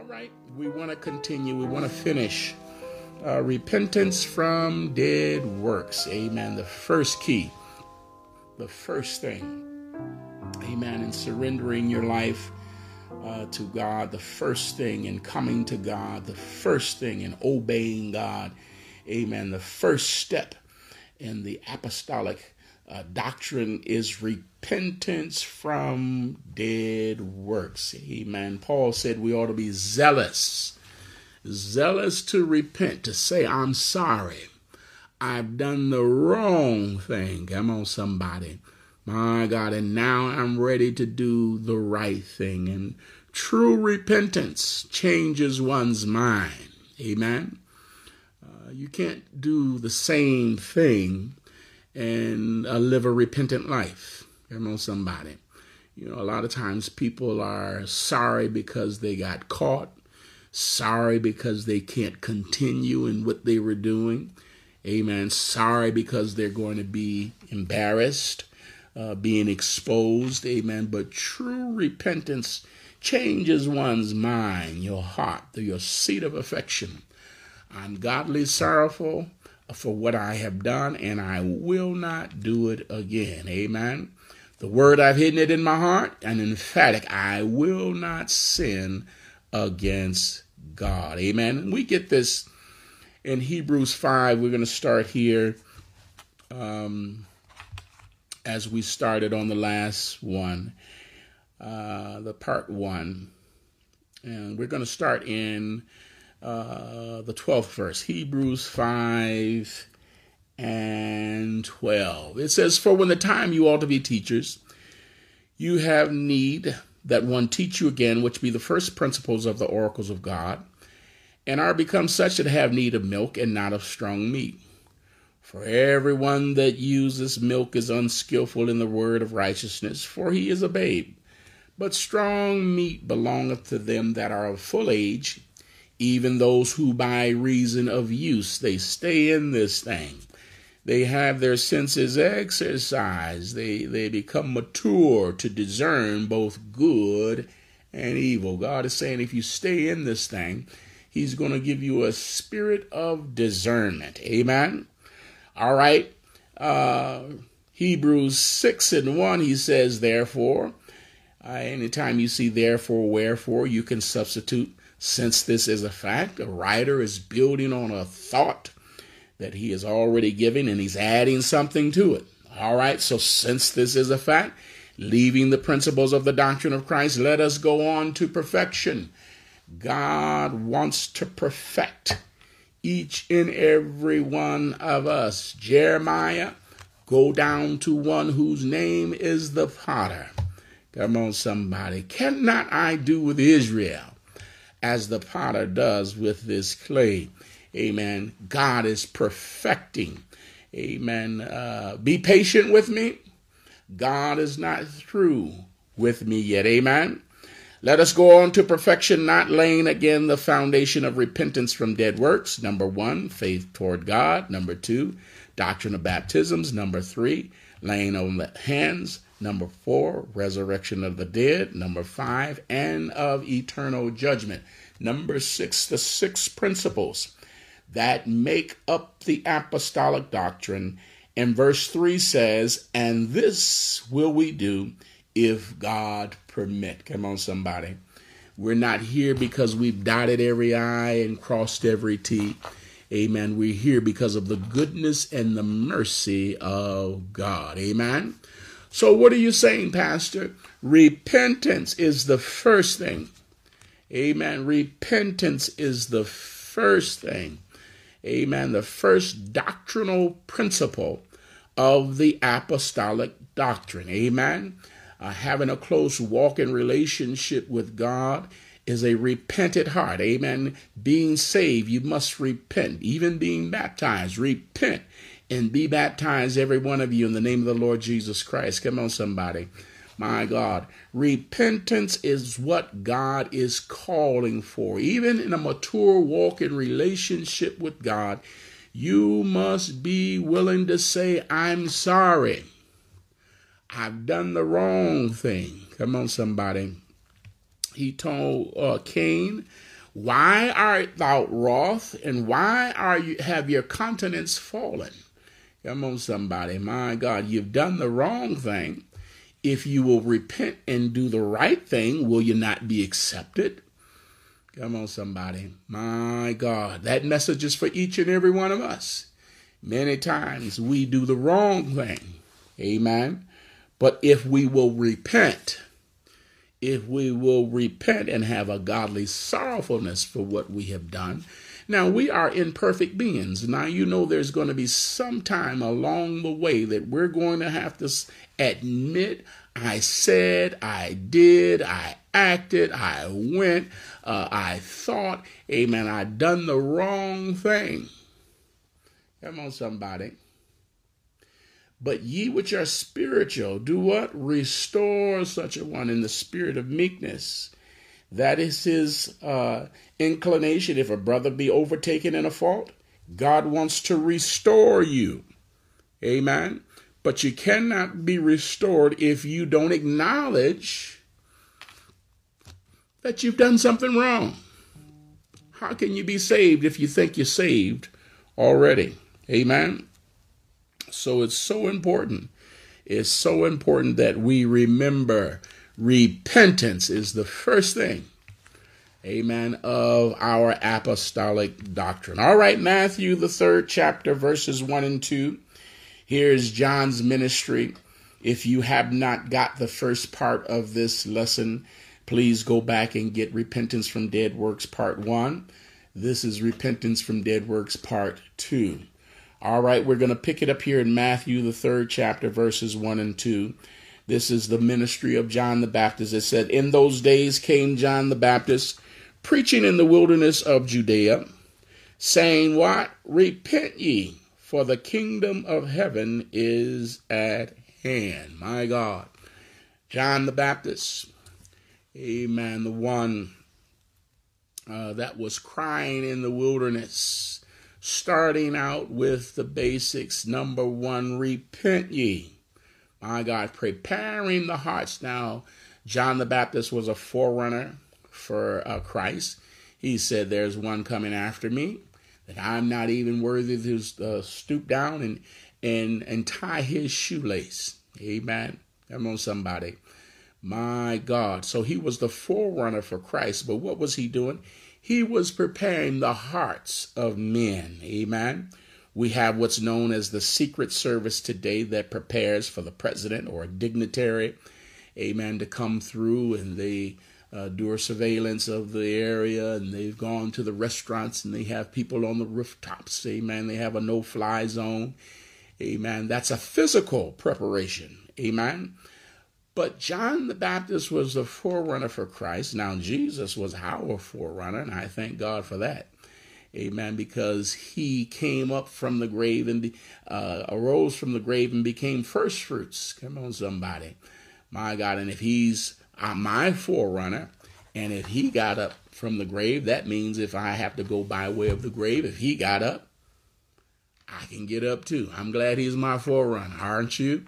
All right, we want to continue. We want to finish uh, repentance from dead works. Amen. The first key, the first thing. Amen. In surrendering your life uh, to God, the first thing in coming to God, the first thing in obeying God. Amen. The first step in the apostolic uh, doctrine is repentance from dead works. Amen. Paul said we ought to be zealous, zealous to repent, to say, I'm sorry. I've done the wrong thing. Come on, somebody. My God, and now I'm ready to do the right thing. And true repentance changes one's mind. Amen. Uh, you can't do the same thing and uh, live a repentant life. Come on, somebody. You know, a lot of times people are sorry because they got caught, sorry because they can't continue in what they were doing. Amen. Sorry because they're going to be embarrassed, uh, being exposed. Amen. But true repentance changes one's mind, your heart, your seat of affection. I'm godly sorrowful for what I have done, and I will not do it again. Amen. The word I've hidden it in my heart, and emphatic, I will not sin against God. Amen. We get this in Hebrews 5. We're going to start here um, as we started on the last one, uh, the part one. And we're going to start in uh, the 12th verse, Hebrews 5 and 12. It says, For when the time you ought to be teachers, you have need that one teach you again, which be the first principles of the oracles of God, and are become such that have need of milk and not of strong meat. For everyone that uses milk is unskillful in the word of righteousness, for he is a babe. But strong meat belongeth to them that are of full age, even those who by reason of use they stay in this thing they have their senses exercised. They they become mature to discern both good and evil. God is saying if you stay in this thing he's going to give you a spirit of discernment. Amen? All right. Uh hebrews 6 and 1 he says therefore uh, anytime you see therefore wherefore you can substitute since this is a fact, a writer is building on a thought that he is already giving and he's adding something to it. All right, so since this is a fact, leaving the principles of the doctrine of Christ, let us go on to perfection. God wants to perfect each and every one of us. Jeremiah, go down to one whose name is the potter. Come on, somebody. Cannot I do with Israel as the potter does with this clay. Amen. God is perfecting. Amen. Uh, be patient with me. God is not through with me yet. Amen. Let us go on to perfection, not laying again the foundation of repentance from dead works. Number one, faith toward God. Number two, doctrine of baptisms. Number three, laying on the hands. Number four, resurrection of the dead. Number five, and of eternal judgment. Number six, the six principles that make up the apostolic doctrine. And verse 3 says, And this will we do if God permit. Come on, somebody. We're not here because we've dotted every I and crossed every T. Amen. We're here because of the goodness and the mercy of God. Amen. So, what are you saying, Pastor? Repentance is the first thing. Amen. Repentance is the first thing. Amen. The first doctrinal principle of the apostolic doctrine. Amen. Uh, having a close walk in relationship with God is a repentant heart. Amen. Being saved, you must repent. Even being baptized, repent and be baptized, every one of you, in the name of the Lord Jesus Christ. Come on, somebody. My God. Repentance is what God is calling for. Even in a mature walk in relationship with God, you must be willing to say, I'm sorry. I've done the wrong thing. Come on, somebody. he told uh, Cain, Why art thou wroth, and why are you have your countenance fallen? Come on, somebody. My God, you've done the wrong thing. If you will repent and do the right thing, will you not be accepted? Come on, somebody. My God, that message is for each and every one of us. Many times we do the wrong thing. Amen. But if we will repent, if we will repent and have a godly sorrowfulness for what we have done, now, we are imperfect beings. Now, you know there's going to be some time along the way that we're going to have to admit I said, I did, I acted, I went, uh, I thought, amen, I done the wrong thing. Come on, somebody. But ye which are spiritual, do what? Restore such a one in the spirit of meekness. That is his uh, inclination. If a brother be overtaken in a fault, God wants to restore you. Amen. But you cannot be restored if you don't acknowledge that you've done something wrong. How can you be saved if you think you're saved already? Amen. So it's so important. It's so important that we remember repentance is the first thing amen, of our apostolic doctrine. All right, Matthew, the third chapter, verses 1 and 2. Here's John's ministry. If you have not got the first part of this lesson, please go back and get Repentance from Dead Works Part 1. This is Repentance from Dead Works Part 2. All right, we're going to pick it up here in Matthew, the third chapter, verses 1 and 2. This is the ministry of John the Baptist. It said, In those days came John the Baptist preaching in the wilderness of Judea, saying, What? Repent ye, for the kingdom of heaven is at hand. My God. John the Baptist, amen, the one uh, that was crying in the wilderness, starting out with the basics. Number one, repent ye. My God, preparing the hearts. Now, John the Baptist was a forerunner for uh, Christ. He said, There's one coming after me that I'm not even worthy to uh, stoop down and, and, and tie his shoelace. Amen. Come on, somebody. My God. So he was the forerunner for Christ. But what was he doing? He was preparing the hearts of men. Amen. We have what's known as the Secret Service today that prepares for the president or a dignitary, amen, to come through and they uh, do a surveillance of the area, and they've gone to the restaurants and they have people on the rooftops. Amen. They have a no fly zone. Amen. That's a physical preparation. Amen. But John the Baptist was the forerunner for Christ. Now, Jesus was our forerunner, and I thank God for that. Amen. Because he came up from the grave and uh, arose from the grave and became first fruits. Come on, somebody. My God. And if he's uh, my forerunner. And if he got up from the grave, that means if I have to go by way of the grave, if he got up, I can get up too. I'm glad he's my forerunner, aren't you?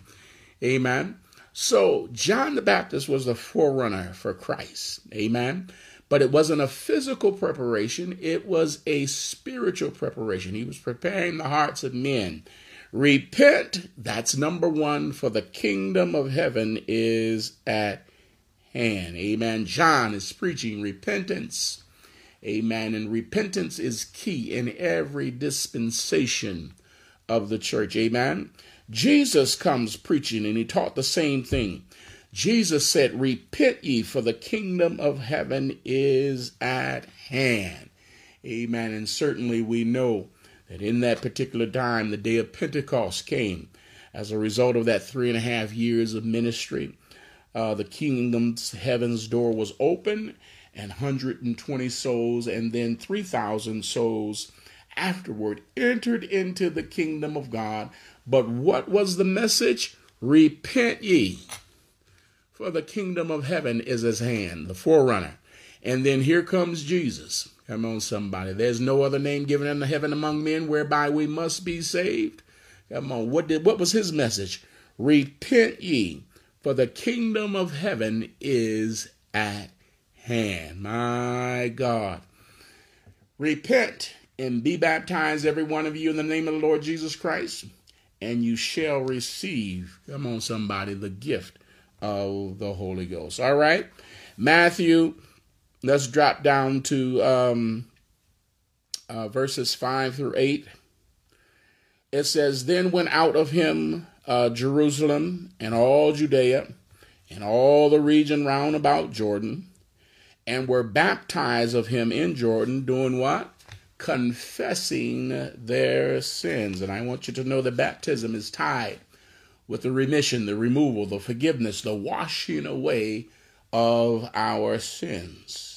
Amen. So John the Baptist was the forerunner for Christ. Amen. But it wasn't a physical preparation, it was a spiritual preparation. He was preparing the hearts of men. Repent, that's number one, for the kingdom of heaven is at hand. Amen. John is preaching repentance. Amen. And repentance is key in every dispensation of the church. Amen. Jesus comes preaching and he taught the same thing. Jesus said, Repent ye, for the kingdom of heaven is at hand. Amen. And certainly we know that in that particular time, the day of Pentecost came as a result of that three and a half years of ministry uh, the kingdom's heaven's door was open and 120 souls and then 3,000 souls afterward entered into the kingdom of God. But what was the message? Repent ye, for the kingdom of heaven is at hand, the forerunner. And then here comes Jesus. Come on, somebody. There's no other name given in heaven among men whereby we must be saved. Come on. What did what was his message? Repent ye, for the kingdom of heaven is at hand. My God. Repent and be baptized, every one of you, in the name of the Lord Jesus Christ, and you shall receive, come on, somebody, the gift of the Holy Ghost. All right? Matthew, let's drop down to um, uh, verses 5 through 8. It says, Then went out of him uh, Jerusalem and all Judea and all the region round about Jordan, and were baptized of him in Jordan, doing what? Confessing their sins. And I want you to know that baptism is tied with the remission, the removal, the forgiveness, the washing away of our sins.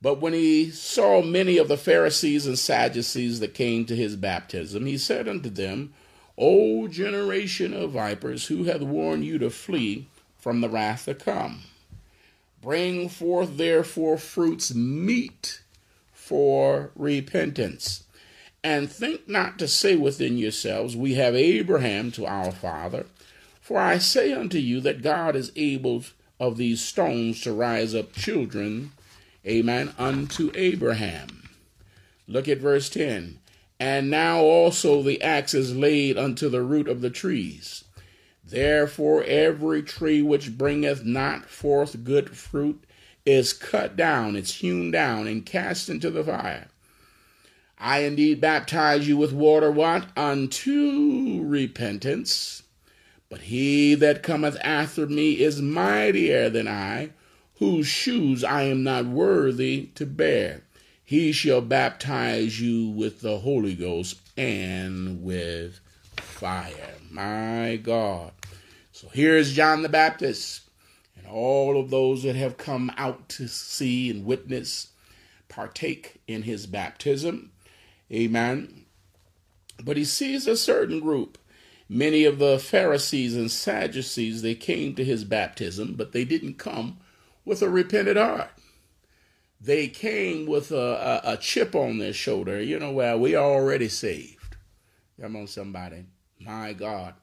But when he saw many of the Pharisees and Sadducees that came to his baptism, he said unto them, O generation of vipers, who hath warned you to flee from the wrath to come? Bring forth therefore fruits meet for repentance. And think not to say within yourselves, We have Abraham to our father. For I say unto you that God is able of these stones to rise up children, amen, unto Abraham. Look at verse 10. And now also the axe is laid unto the root of the trees. Therefore, every tree which bringeth not forth good fruit is cut down, it's hewn down, and cast into the fire. I indeed baptize you with water, what? Unto repentance. But he that cometh after me is mightier than I, whose shoes I am not worthy to bear he shall baptize you with the Holy Ghost and with fire. My God. So here's John the Baptist and all of those that have come out to see and witness, partake in his baptism. Amen. But he sees a certain group. Many of the Pharisees and Sadducees, they came to his baptism, but they didn't come with a repentant heart they came with a, a, a, chip on their shoulder. You know, well, we are already saved. Come on, somebody. My God.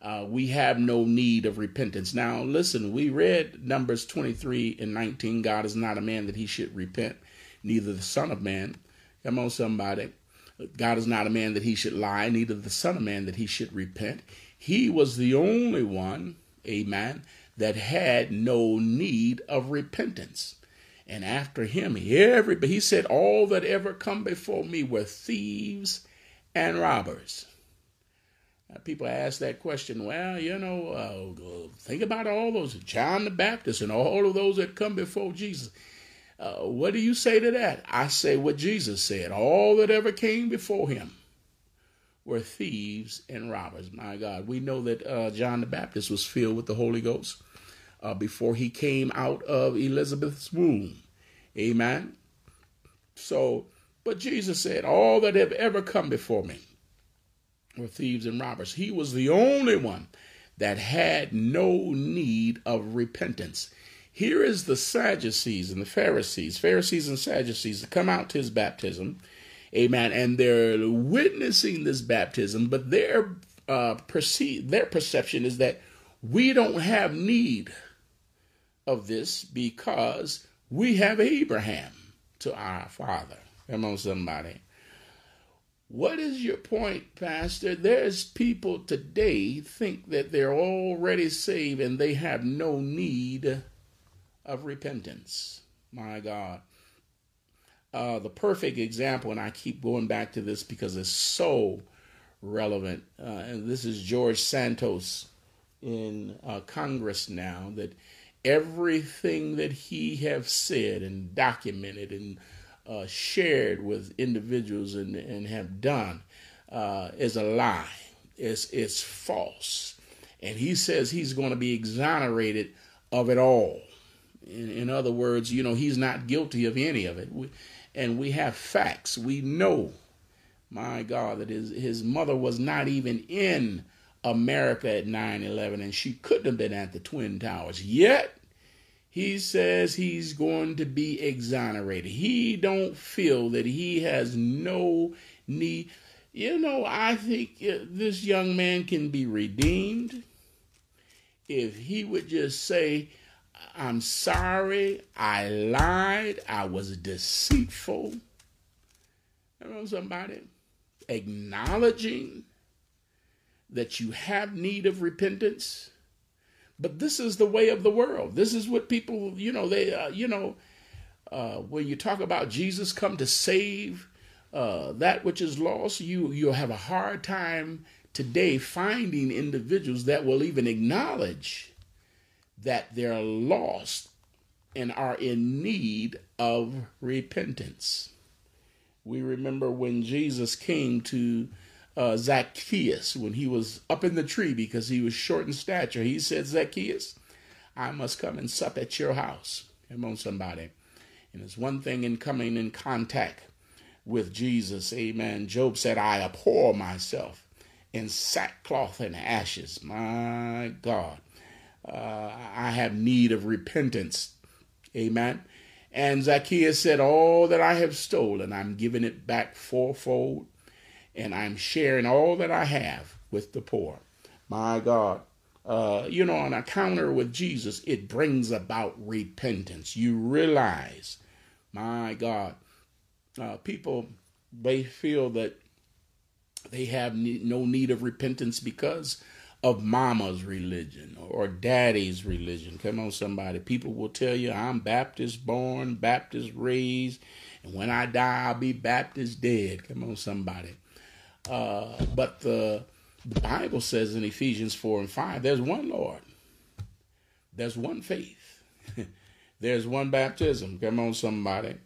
Uh, we have no need of repentance. Now, listen, we read Numbers 23 and 19. God is not a man that he should repent, neither the Son of Man. Come on, somebody. God is not a man that he should lie, neither the Son of Man that he should repent. He was the only one, amen, that had no need of repentance. And after him, every he said, All that ever come before me were thieves and robbers. Now, people ask that question, well, you know, uh, think about all those, John the Baptist and all of those that come before Jesus. Uh, what do you say to that? I say what Jesus said. All that ever came before him were thieves and robbers. My God, we know that uh, John the Baptist was filled with the Holy Ghost uh, before he came out of Elizabeth's womb. Amen. So, but Jesus said, All that have ever come before me were thieves and robbers. He was the only one that had no need of repentance. Here is the Sadducees and the Pharisees, Pharisees and Sadducees that come out to his baptism. Amen. And they're witnessing this baptism, but their uh, perceive, their perception is that we don't have need of this because we have Abraham to our father. Come on, somebody. What is your point, Pastor? There's people today think that they're already saved and they have no need of repentance. My God. Uh, the perfect example, and I keep going back to this because it's so relevant. Uh, and this is George Santos in uh, Congress now that everything that he have said and documented and uh, shared with individuals and, and have done uh, is a lie. It's, it's false. And he says he's going to be exonerated of it all. In, in other words, you know, he's not guilty of any of it. We, and we have facts. We know, my God, that his, his mother was not even in America at 9/11 and she couldn't have been at the Twin Towers. Yet he says he's going to be exonerated. He don't feel that he has no need. You know, I think uh, this young man can be redeemed if he would just say, I'm sorry. I lied. I was deceitful. Remember somebody acknowledging that you have need of repentance. But this is the way of the world. This is what people, you know, they, uh, you know, uh, when you talk about Jesus come to save uh, that which is lost, you you'll have a hard time today finding individuals that will even acknowledge that they're lost and are in need of repentance. We remember when Jesus came to uh, Zacchaeus when he was up in the tree because he was short in stature. He said, Zacchaeus, I must come and sup at your house. Come on, somebody. And it's one thing in coming in contact with Jesus. Amen. Job said, I abhor myself in sackcloth and ashes. My God. Uh, I have need of repentance. Amen. And Zacchaeus said, All that I have stolen, I'm giving it back fourfold, and I'm sharing all that I have with the poor. My God. Uh, you know, on a counter with Jesus, it brings about repentance. You realize, my God, uh, people, they feel that they have no need of repentance because of mama's religion or daddy's religion. Come on, somebody. People will tell you, I'm Baptist born, Baptist raised, and when I die, I'll be Baptist dead. Come on, somebody. Uh, but the, the Bible says in Ephesians 4 and 5, there's one Lord, there's one faith, there's one baptism. Come on, somebody.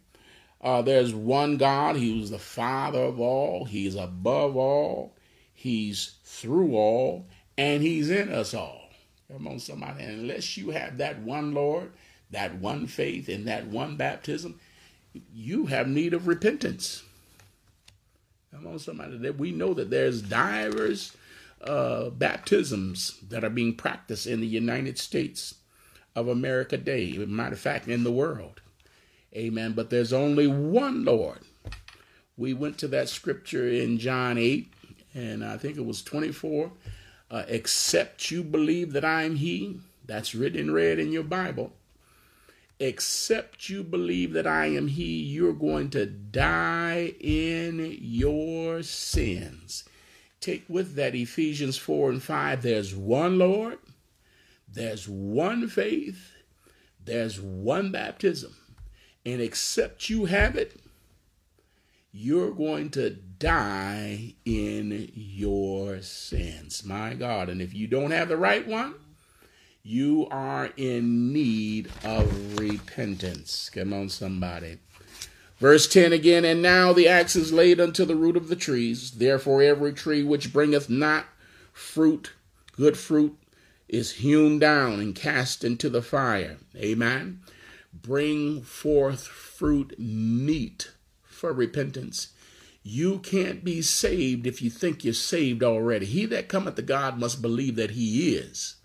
Uh, there's one God. He was the Father of all. He's above all. He's through all and he's in us all. Come on, somebody. And unless you have that one Lord, that one faith, and that one baptism, you have need of repentance. Come on, somebody. That we know that there's divers uh, baptisms that are being practiced in the United States of America Day. Matter of fact, in the world. Amen. But there's only one Lord. We went to that scripture in John 8, and I think it was 24 uh, except you believe that I am He. That's written in red in your Bible. Except you believe that I am He, you're going to die in your sins. Take with that Ephesians 4 and 5. There's one Lord, there's one faith, there's one baptism. And except you have it, you're going to die in your sins. My God. And if you don't have the right one, you are in need of repentance. Come on, somebody. Verse 10 again, and now the axe is laid unto the root of the trees. Therefore, every tree which bringeth not fruit, good fruit, is hewn down and cast into the fire. Amen. Bring forth fruit meet for repentance. You can't be saved if you think you're saved already. He that cometh to God must believe that he is.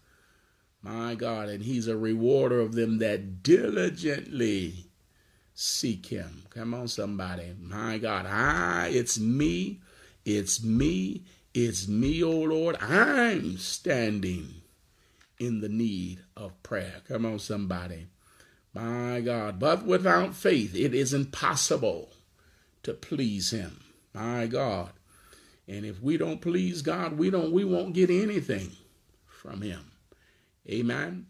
My God, and he's a rewarder of them that diligently seek him. Come on, somebody. My God, I, it's me, it's me, it's me, oh Lord. I'm standing in the need of prayer. Come on, somebody. My God, but without faith, it is impossible to please him. My God. And if we don't please God, we don't we won't get anything from him. Amen.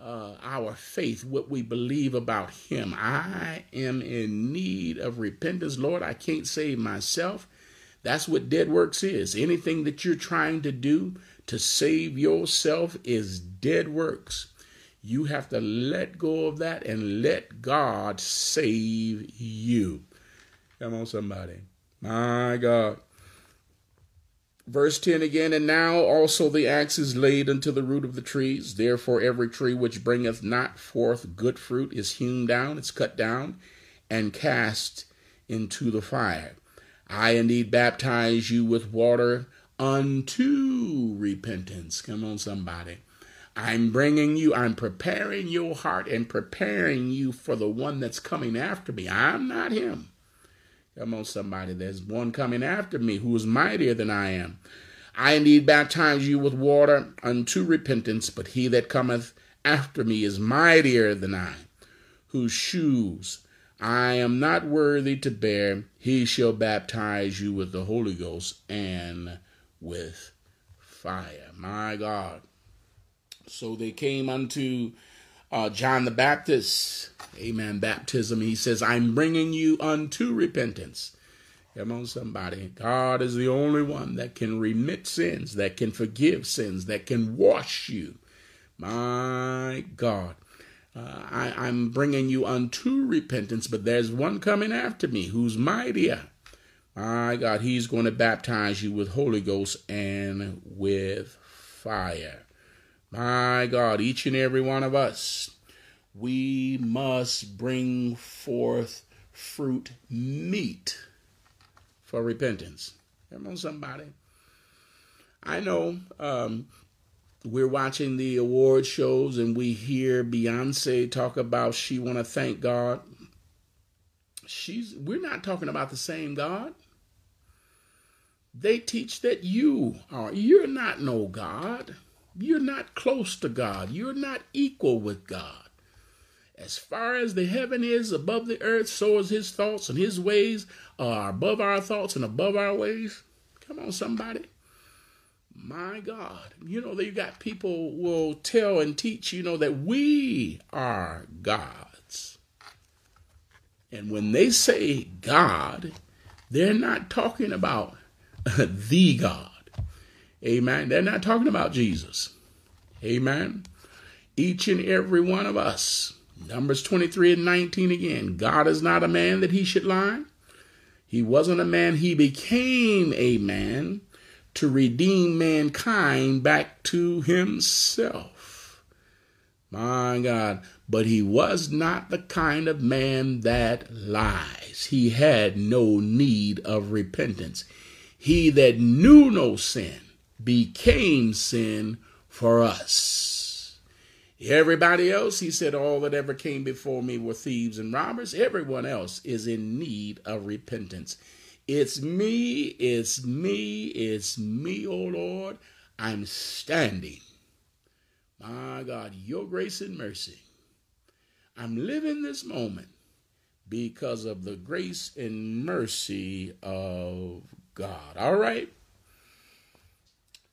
Uh, our faith, what we believe about him. I am in need of repentance. Lord, I can't save myself. That's what dead works is. Anything that you're trying to do to save yourself is dead works. You have to let go of that and let God save you. Come on, somebody. My God. Verse 10 again, and now also the axe is laid unto the root of the trees. Therefore, every tree which bringeth not forth good fruit is hewn down, it's cut down, and cast into the fire. I indeed baptize you with water unto repentance. Come on, somebody. I'm bringing you, I'm preparing your heart and preparing you for the one that's coming after me. I'm not him. Come on, somebody. There's one coming after me who is mightier than I am. I indeed baptize you with water unto repentance, but he that cometh after me is mightier than I, whose shoes I am not worthy to bear. He shall baptize you with the Holy Ghost and with fire. My God. So they came unto uh, John the Baptist, amen, baptism. He says, I'm bringing you unto repentance. Come on, somebody. God is the only one that can remit sins, that can forgive sins, that can wash you. My God. Uh, I, I'm bringing you unto repentance, but there's one coming after me who's mightier. My God, he's going to baptize you with Holy Ghost and with fire. My God, each and every one of us, we must bring forth fruit meet for repentance. Come on, somebody. I know um, we're watching the award shows and we hear Beyonce talk about she want to thank God. She's we're not talking about the same God. They teach that you are you're not no God. You're not close to God. You're not equal with God. As far as the heaven is above the earth, so is his thoughts and his ways are above our thoughts and above our ways. Come on, somebody. My God. You know, that you got people will tell and teach, you know, that we are gods. And when they say God, they're not talking about the God. Amen. They're not talking about Jesus. Amen. Each and every one of us. Numbers 23 and 19 again. God is not a man that he should lie. He wasn't a man, he became a man to redeem mankind back to himself. My God. But he was not the kind of man that lies. He had no need of repentance. He that knew no sin became sin for us. Everybody else, he said, all that ever came before me were thieves and robbers. Everyone else is in need of repentance. It's me, it's me, it's me, oh Lord. I'm standing. My God, your grace and mercy. I'm living this moment because of the grace and mercy of God. All right.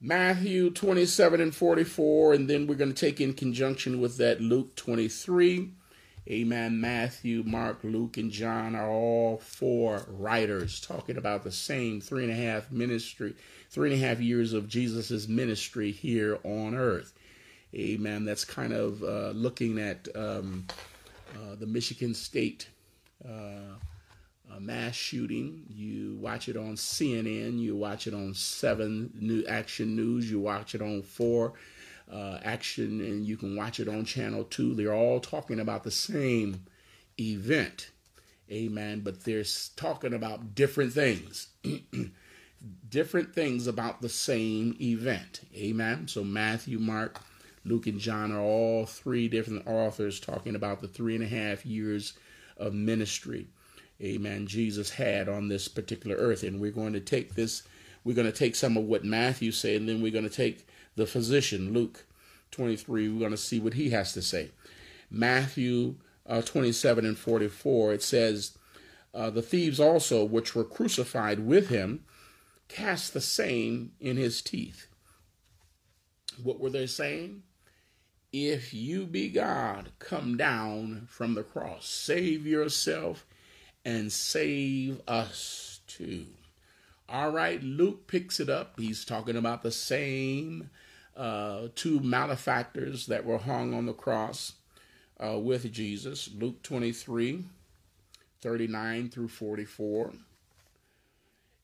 Matthew 27 and 44, and then we're going to take in conjunction with that Luke 23. Amen. Matthew, Mark, Luke, and John are all four writers talking about the same three and a half ministry, three and a half years of Jesus's ministry here on earth. Amen. That's kind of uh, looking at um, uh, the Michigan State uh, mass shooting. You watch it on CNN. You watch it on Seven New Action News. You watch it on Four uh, Action, and you can watch it on Channel Two. They're all talking about the same event. Amen. But they're talking about different things. different things about the same event. Amen. So Matthew, Mark, Luke, and John are all three different authors talking about the three and a half years of ministry amen, Jesus had on this particular earth. And we're going to take this, we're going to take some of what Matthew said, and then we're going to take the physician, Luke 23, we're going to see what he has to say. Matthew uh, 27 and 44, it says, uh, The thieves also, which were crucified with him, cast the same in his teeth. What were they saying? If you be God, come down from the cross. Save yourself and save us too. All right, Luke picks it up. He's talking about the same uh, two malefactors that were hung on the cross uh, with Jesus. Luke 23 39 through 44.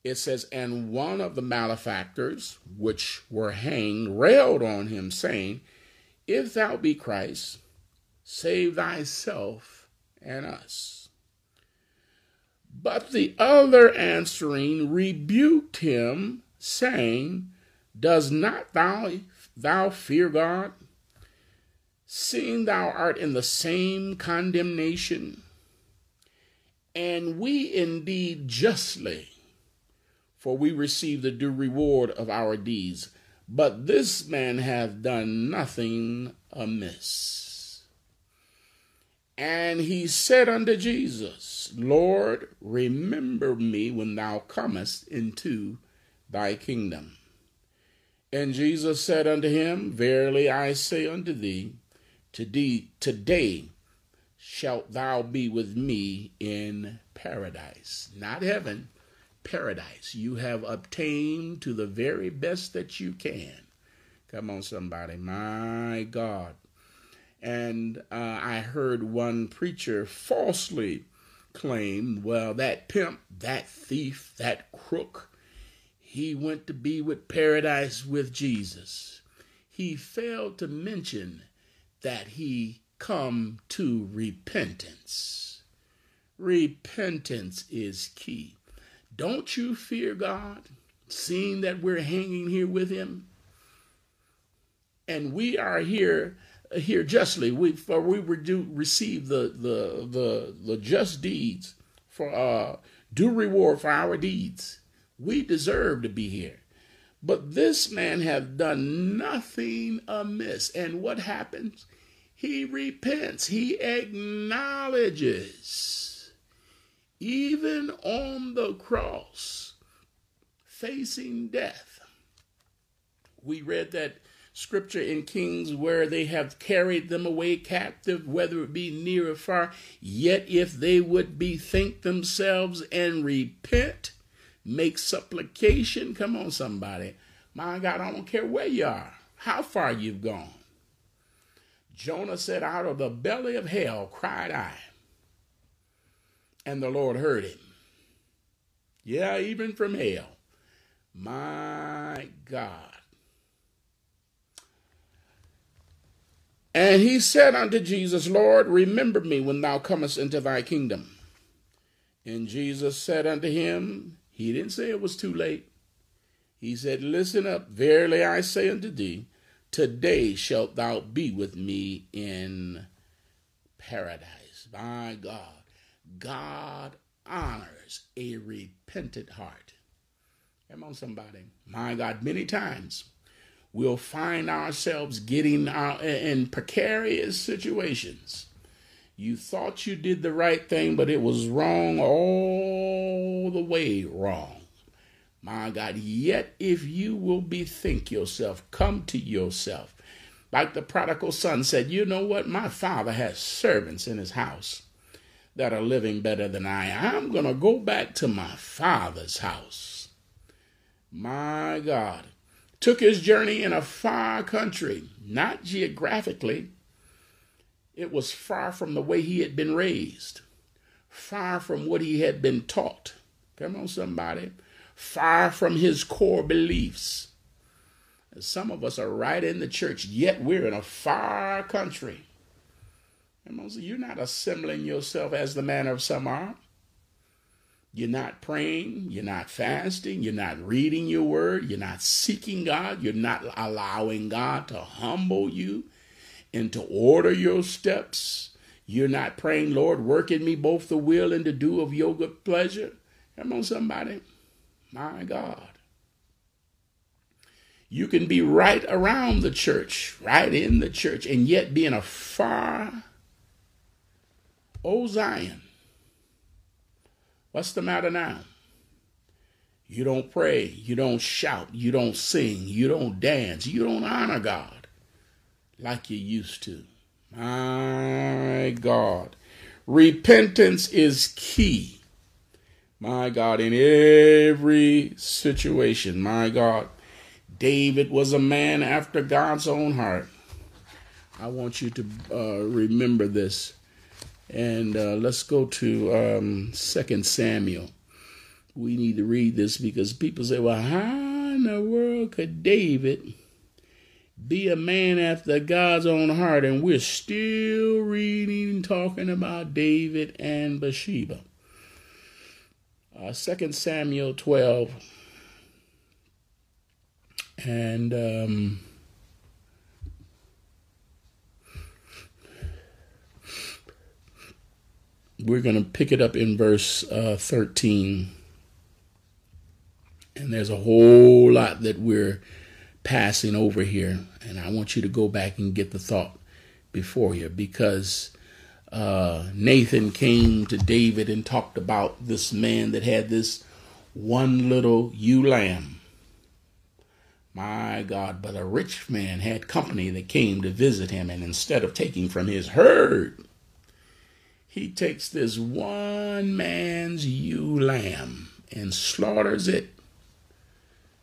It says, And one of the malefactors which were hanged railed on him, saying, If thou be Christ, save thyself and us. But the other answering rebuked him, saying, Does not thou, thou fear God, seeing thou art in the same condemnation? And we indeed justly, for we receive the due reward of our deeds. But this man hath done nothing amiss. And he said unto Jesus, Lord, remember me when thou comest into thy kingdom. And Jesus said unto him, Verily I say unto thee, today shalt thou be with me in paradise. Not heaven, paradise. You have obtained to the very best that you can. Come on, somebody. My God. And uh, I heard one preacher falsely claim, well, that pimp, that thief, that crook, he went to be with paradise with Jesus. He failed to mention that he come to repentance. Repentance is key. Don't you fear God, seeing that we're hanging here with him? And we are here here justly. We for we were receive the the the the just deeds for uh due reward for our deeds. We deserve to be here. But this man have done nothing amiss. And what happens? He repents. He acknowledges. Even on the cross, facing death. We read that scripture in Kings where they have carried them away captive, whether it be near or far. Yet if they would bethink themselves and repent, make supplication. Come on, somebody. My God, I don't care where you are, how far you've gone. Jonah said, Out of the belly of hell cried I, and the Lord heard him. Yeah, even from hell. My God. And he said unto Jesus, Lord, remember me when thou comest into thy kingdom. And Jesus said unto him, he didn't say it was too late. He said, Listen up, verily I say unto thee, today shalt thou be with me in paradise. My God, God honors a repentant heart. Come on, somebody. My God, many times we'll find ourselves getting our, in precarious situations you thought you did the right thing, but it was wrong all the way wrong. My God, yet if you will bethink yourself, come to yourself. Like the prodigal son said, You know what? My father has servants in his house that are living better than I. I'm going to go back to my father's house. My God. Took his journey in a far country, not geographically, it was far from the way he had been raised, far from what he had been taught. Come on, somebody. Far from his core beliefs. Some of us are right in the church, yet we're in a far country. On, so you're not assembling yourself as the manner of some are. You're not praying, you're not fasting, you're not reading your word, you're not seeking God, you're not allowing God to humble you and to order your steps. You're not praying, Lord, work in me both the will and the do of your good pleasure. Come on, somebody. My God. You can be right around the church, right in the church, and yet be in a far, oh Zion. What's the matter now? You don't pray, you don't shout, you don't sing, you don't dance, you don't honor God like you used to. My God. Repentance is key. My God, in every situation. My God. David was a man after God's own heart. I want you to uh, remember this. And uh, let's go to um, 2 Samuel. We need to read this because people say, well, how in the world could David be a man after God's own heart, and we're still reading and talking about David and Bathsheba. Uh, 2 Samuel 12. And um, we're going to pick it up in verse uh, 13. And there's a whole lot that we're passing over here, and I want you to go back and get the thought. before you because uh, Nathan came to David and talked about this man that had this one little ewe lamb. My God, but a rich man had company that came to visit him, and instead of taking from his herd, he takes this one man's ewe lamb and slaughters it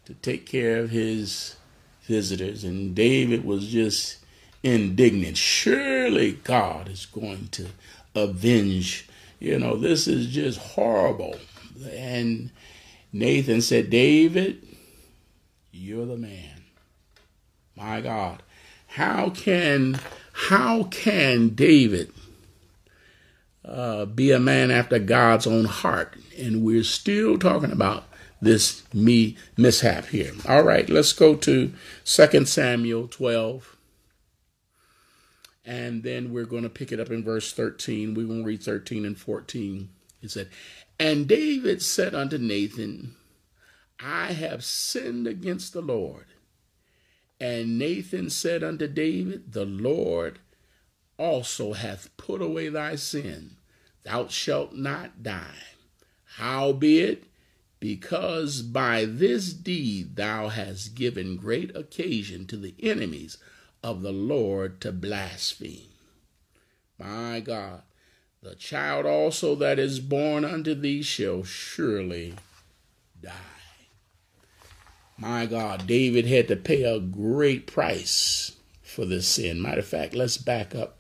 to take care of his visitors. And David was just indignant. Surely God is going to avenge. You know, this is just horrible. And Nathan said, David, you're the man. My God. How can how can David uh, be a man after God's own heart? And we're still talking about this me mishap here. All right, let's go to 2 Samuel 12. And then we're going to pick it up in verse 13. We will read 13 and 14. It said, And David said unto Nathan, I have sinned against the Lord. And Nathan said unto David, The Lord also hath put away thy sin. Thou shalt not die. Howbeit, because by this deed thou hast given great occasion to the enemies of the Lord to blaspheme. My God, the child also that is born unto thee shall surely die. My God, David had to pay a great price for this sin. Matter of fact, let's back up.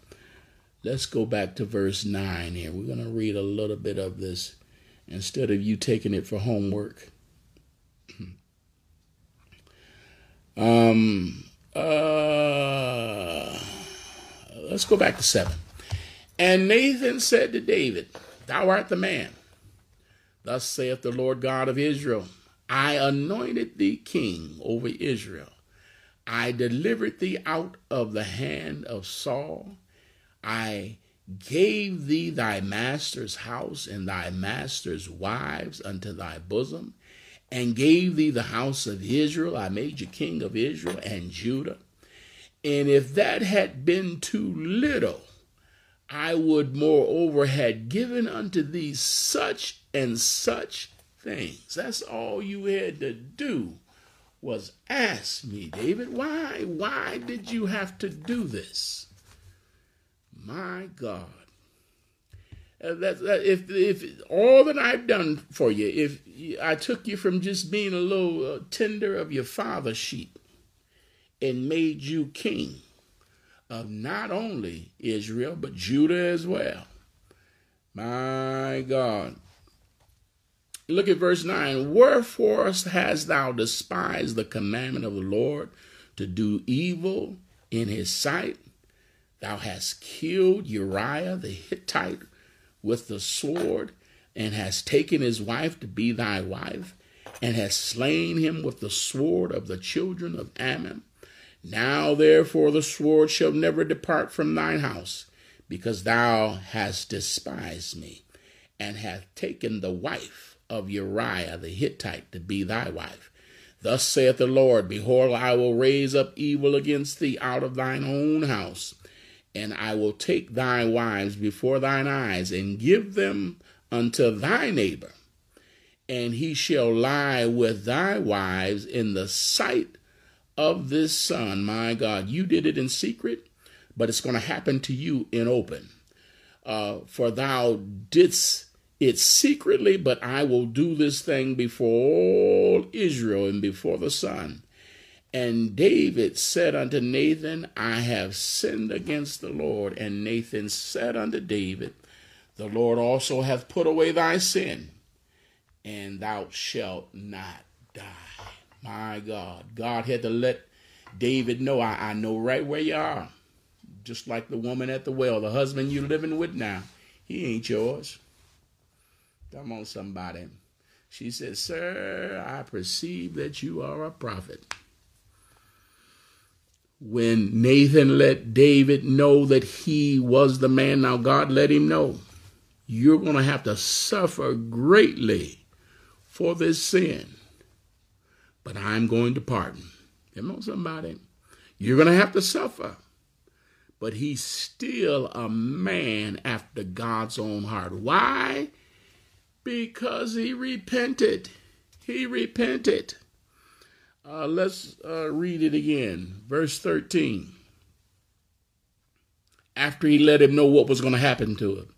Let's go back to verse 9 here. We're going to read a little bit of this instead of you taking it for homework. um, uh, let's go back to 7. And Nathan said to David, Thou art the man. Thus saith the Lord God of Israel I anointed thee king over Israel. I delivered thee out of the hand of Saul. I gave thee thy master's house and thy master's wives unto thy bosom, and gave thee the house of Israel. I made you king of Israel and Judah. And if that had been too little, I would moreover had given unto thee such and such things. That's all you had to do was ask me, David, why, why did you have to do this? My God. Uh, if if all that I've done for you, if I took you from just being a little uh, tender of your father's sheep and made you king of not only Israel but Judah as well, my God. Look at verse 9. Wherefore hast thou despised the commandment of the Lord to do evil in his sight? Thou hast killed Uriah the Hittite with the sword, and hast taken his wife to be thy wife, and hast slain him with the sword of the children of Ammon. Now therefore the sword shall never depart from thine house, because thou hast despised me, and hast taken the wife of Uriah the Hittite to be thy wife. Thus saith the Lord, Behold, I will raise up evil against thee out of thine own house and I will take thy wives before thine eyes and give them unto thy neighbor, and he shall lie with thy wives in the sight of this son. My God, you did it in secret, but it's going to happen to you in open. Uh, for thou didst it secretly, but I will do this thing before all Israel and before the sun. And David said unto Nathan, I have sinned against the Lord. And Nathan said unto David, The Lord also hath put away thy sin, and thou shalt not die. My God. God had to let David know, I, I know right where you are. Just like the woman at the well, the husband you're living with now, he ain't yours. Come on, somebody. She said, Sir, I perceive that you are a prophet when Nathan let David know that he was the man, now God let him know, you're going to have to suffer greatly for this sin, but I'm going to pardon. Come on, somebody. You're going to have to suffer, but he's still a man after God's own heart. Why? Because he repented. He repented. Uh, let's uh, read it again. Verse 13. After he let him know what was going to happen to him.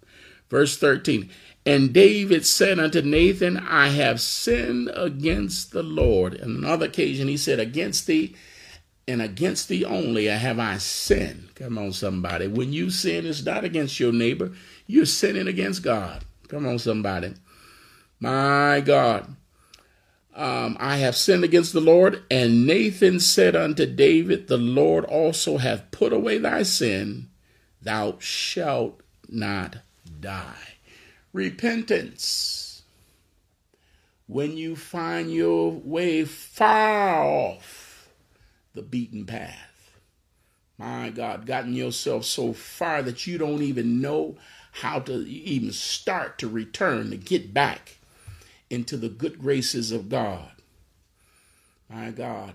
Verse 13. And David said unto Nathan, I have sinned against the Lord. On another occasion, he said, Against thee and against thee only have I sinned. Come on, somebody. When you sin, it's not against your neighbor, you're sinning against God. Come on, somebody. My God. Um, I have sinned against the Lord. And Nathan said unto David, The Lord also hath put away thy sin. Thou shalt not die repentance. When you find your way far off the beaten path, my God, gotten yourself so far that you don't even know how to even start to return, to get back into the good graces of God. My God,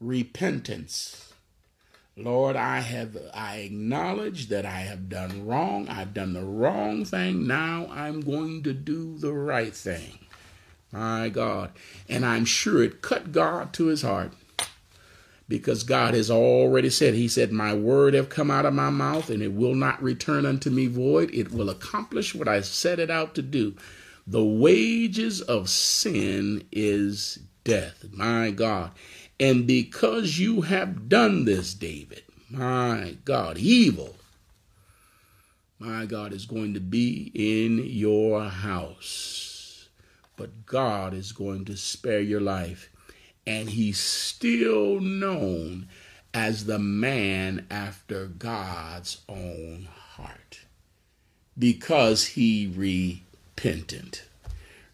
repentance Lord, I have I acknowledge that I have done wrong. I've done the wrong thing. Now I'm going to do the right thing. My God. And I'm sure it cut God to his heart. Because God has already said, He said, My word have come out of my mouth, and it will not return unto me void. It will accomplish what I set it out to do. The wages of sin is death. My God. And because you have done this, David, my God, evil, my God is going to be in your house. But God is going to spare your life. And he's still known as the man after God's own heart because he repentant.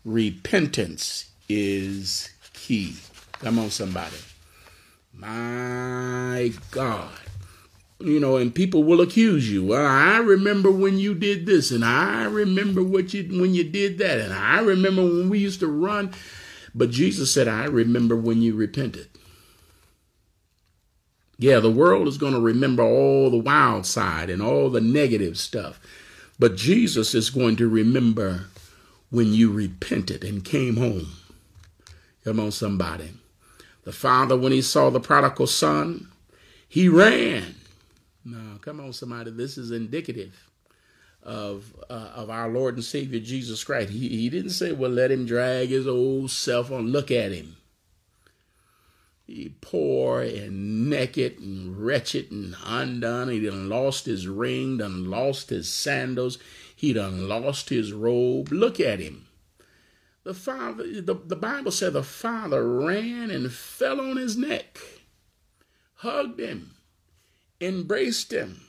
Repentance is key. Come on, somebody. My God. You know, and people will accuse you. Well, I remember when you did this, and I remember what you when you did that, and I remember when we used to run. But Jesus said, I remember when you repented. Yeah, the world is going to remember all the wild side and all the negative stuff. But Jesus is going to remember when you repented and came home. Come on, somebody. The father, when he saw the prodigal son, he ran. Now, come on, somebody. This is indicative of uh, of our Lord and Savior Jesus Christ. He, he didn't say, well, let him drag his old self on. Look at him. Poor and naked and wretched and undone. He done lost his ring, done lost his sandals. He done lost his robe. Look at him. The father, the, the Bible said the father ran and fell on his neck, hugged him, embraced him,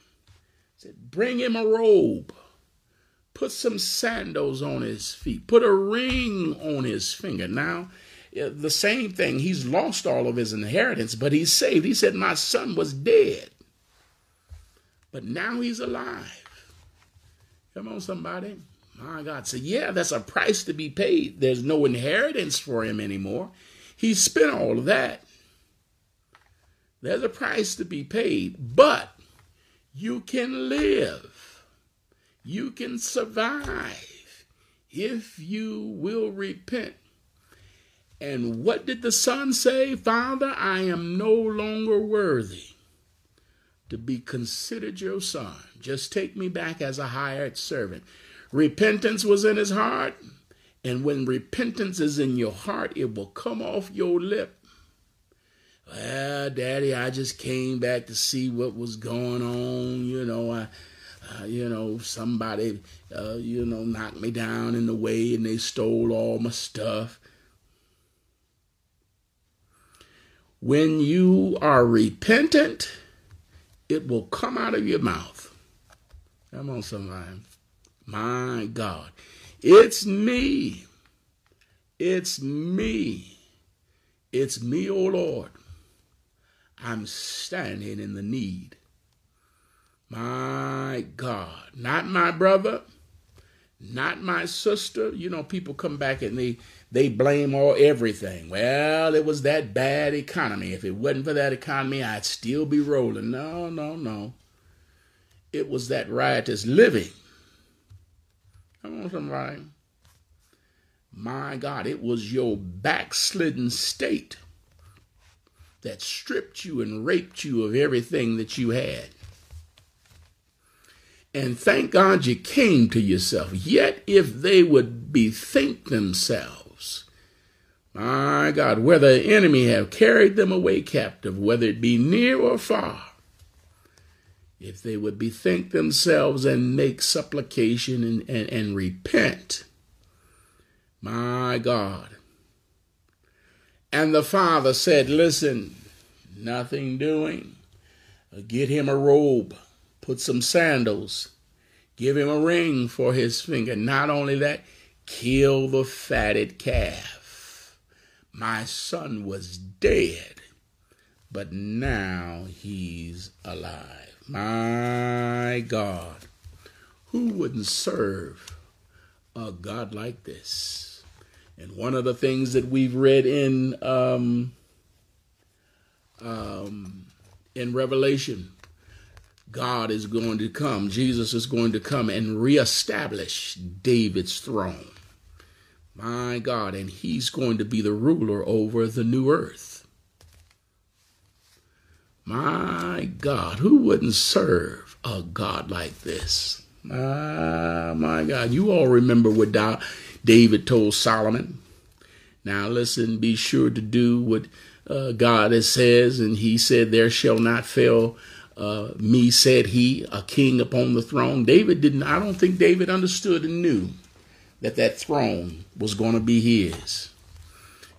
said, Bring him a robe, put some sandals on his feet, put a ring on his finger. Now, the same thing, he's lost all of his inheritance, but he's saved. He said, My son was dead, but now he's alive. Come on, somebody. My God. So, yeah, that's a price to be paid. There's no inheritance for him anymore. He spent all of that. There's a price to be paid, but you can live. You can survive if you will repent. And what did the son say? Father, I am no longer worthy to be considered your son. Just take me back as a hired servant. Repentance was in his heart. And when repentance is in your heart, it will come off your lip. Well, Daddy, I just came back to see what was going on. You know, I, uh, you know, somebody, uh, you know, knocked me down in the way and they stole all my stuff. When you are repentant, it will come out of your mouth. Come on, somebody. My God. It's me. It's me. It's me, O oh Lord. I'm standing in the need. My God. Not my brother, not my sister. You know, people come back and they they blame all everything. Well, it was that bad economy. If it wasn't for that economy, I'd still be rolling. No, no, no. It was that riotous living. Come on, somebody. My God, it was your backslidden state that stripped you and raped you of everything that you had. And thank God you came to yourself. Yet, if they would bethink themselves, my God, whether the enemy have carried them away captive, whether it be near or far, if they would bethink themselves and make supplication and, and, and repent, my God. And the father said, Listen, nothing doing. Get him a robe put some sandals, give him a ring for his finger. Not only that, kill the fatted calf. My son was dead, but now he's alive. My God, who wouldn't serve a God like this? And one of the things that we've read in um, um, in Revelation God is going to come, Jesus is going to come and reestablish David's throne. My God, and he's going to be the ruler over the new earth. My God, who wouldn't serve a God like this? Ah, my God. You all remember what David told Solomon. Now, listen, be sure to do what uh, God says, and he said, There shall not fail uh, me, said he, a king upon the throne. David didn't, I don't think David understood and knew that that throne was going to be his.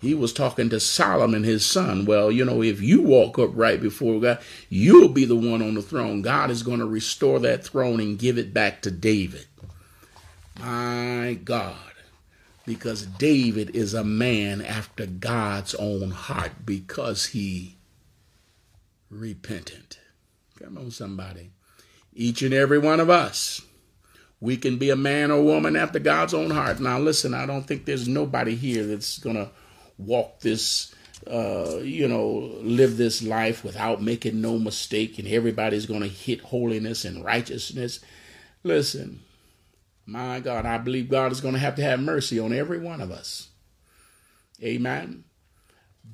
He was talking to Solomon, his son. Well, you know, if you walk up right before God, you'll be the one on the throne. God is going to restore that throne and give it back to David. My God. Because David is a man after God's own heart because he repentant. Come on, somebody. Each and every one of us, we can be a man or woman after God's own heart. Now, listen, I don't think there's nobody here that's going to walk this, uh, you know, live this life without making no mistake, and everybody's going to hit holiness and righteousness. Listen, my God, I believe God is going to have to have mercy on every one of us. Amen.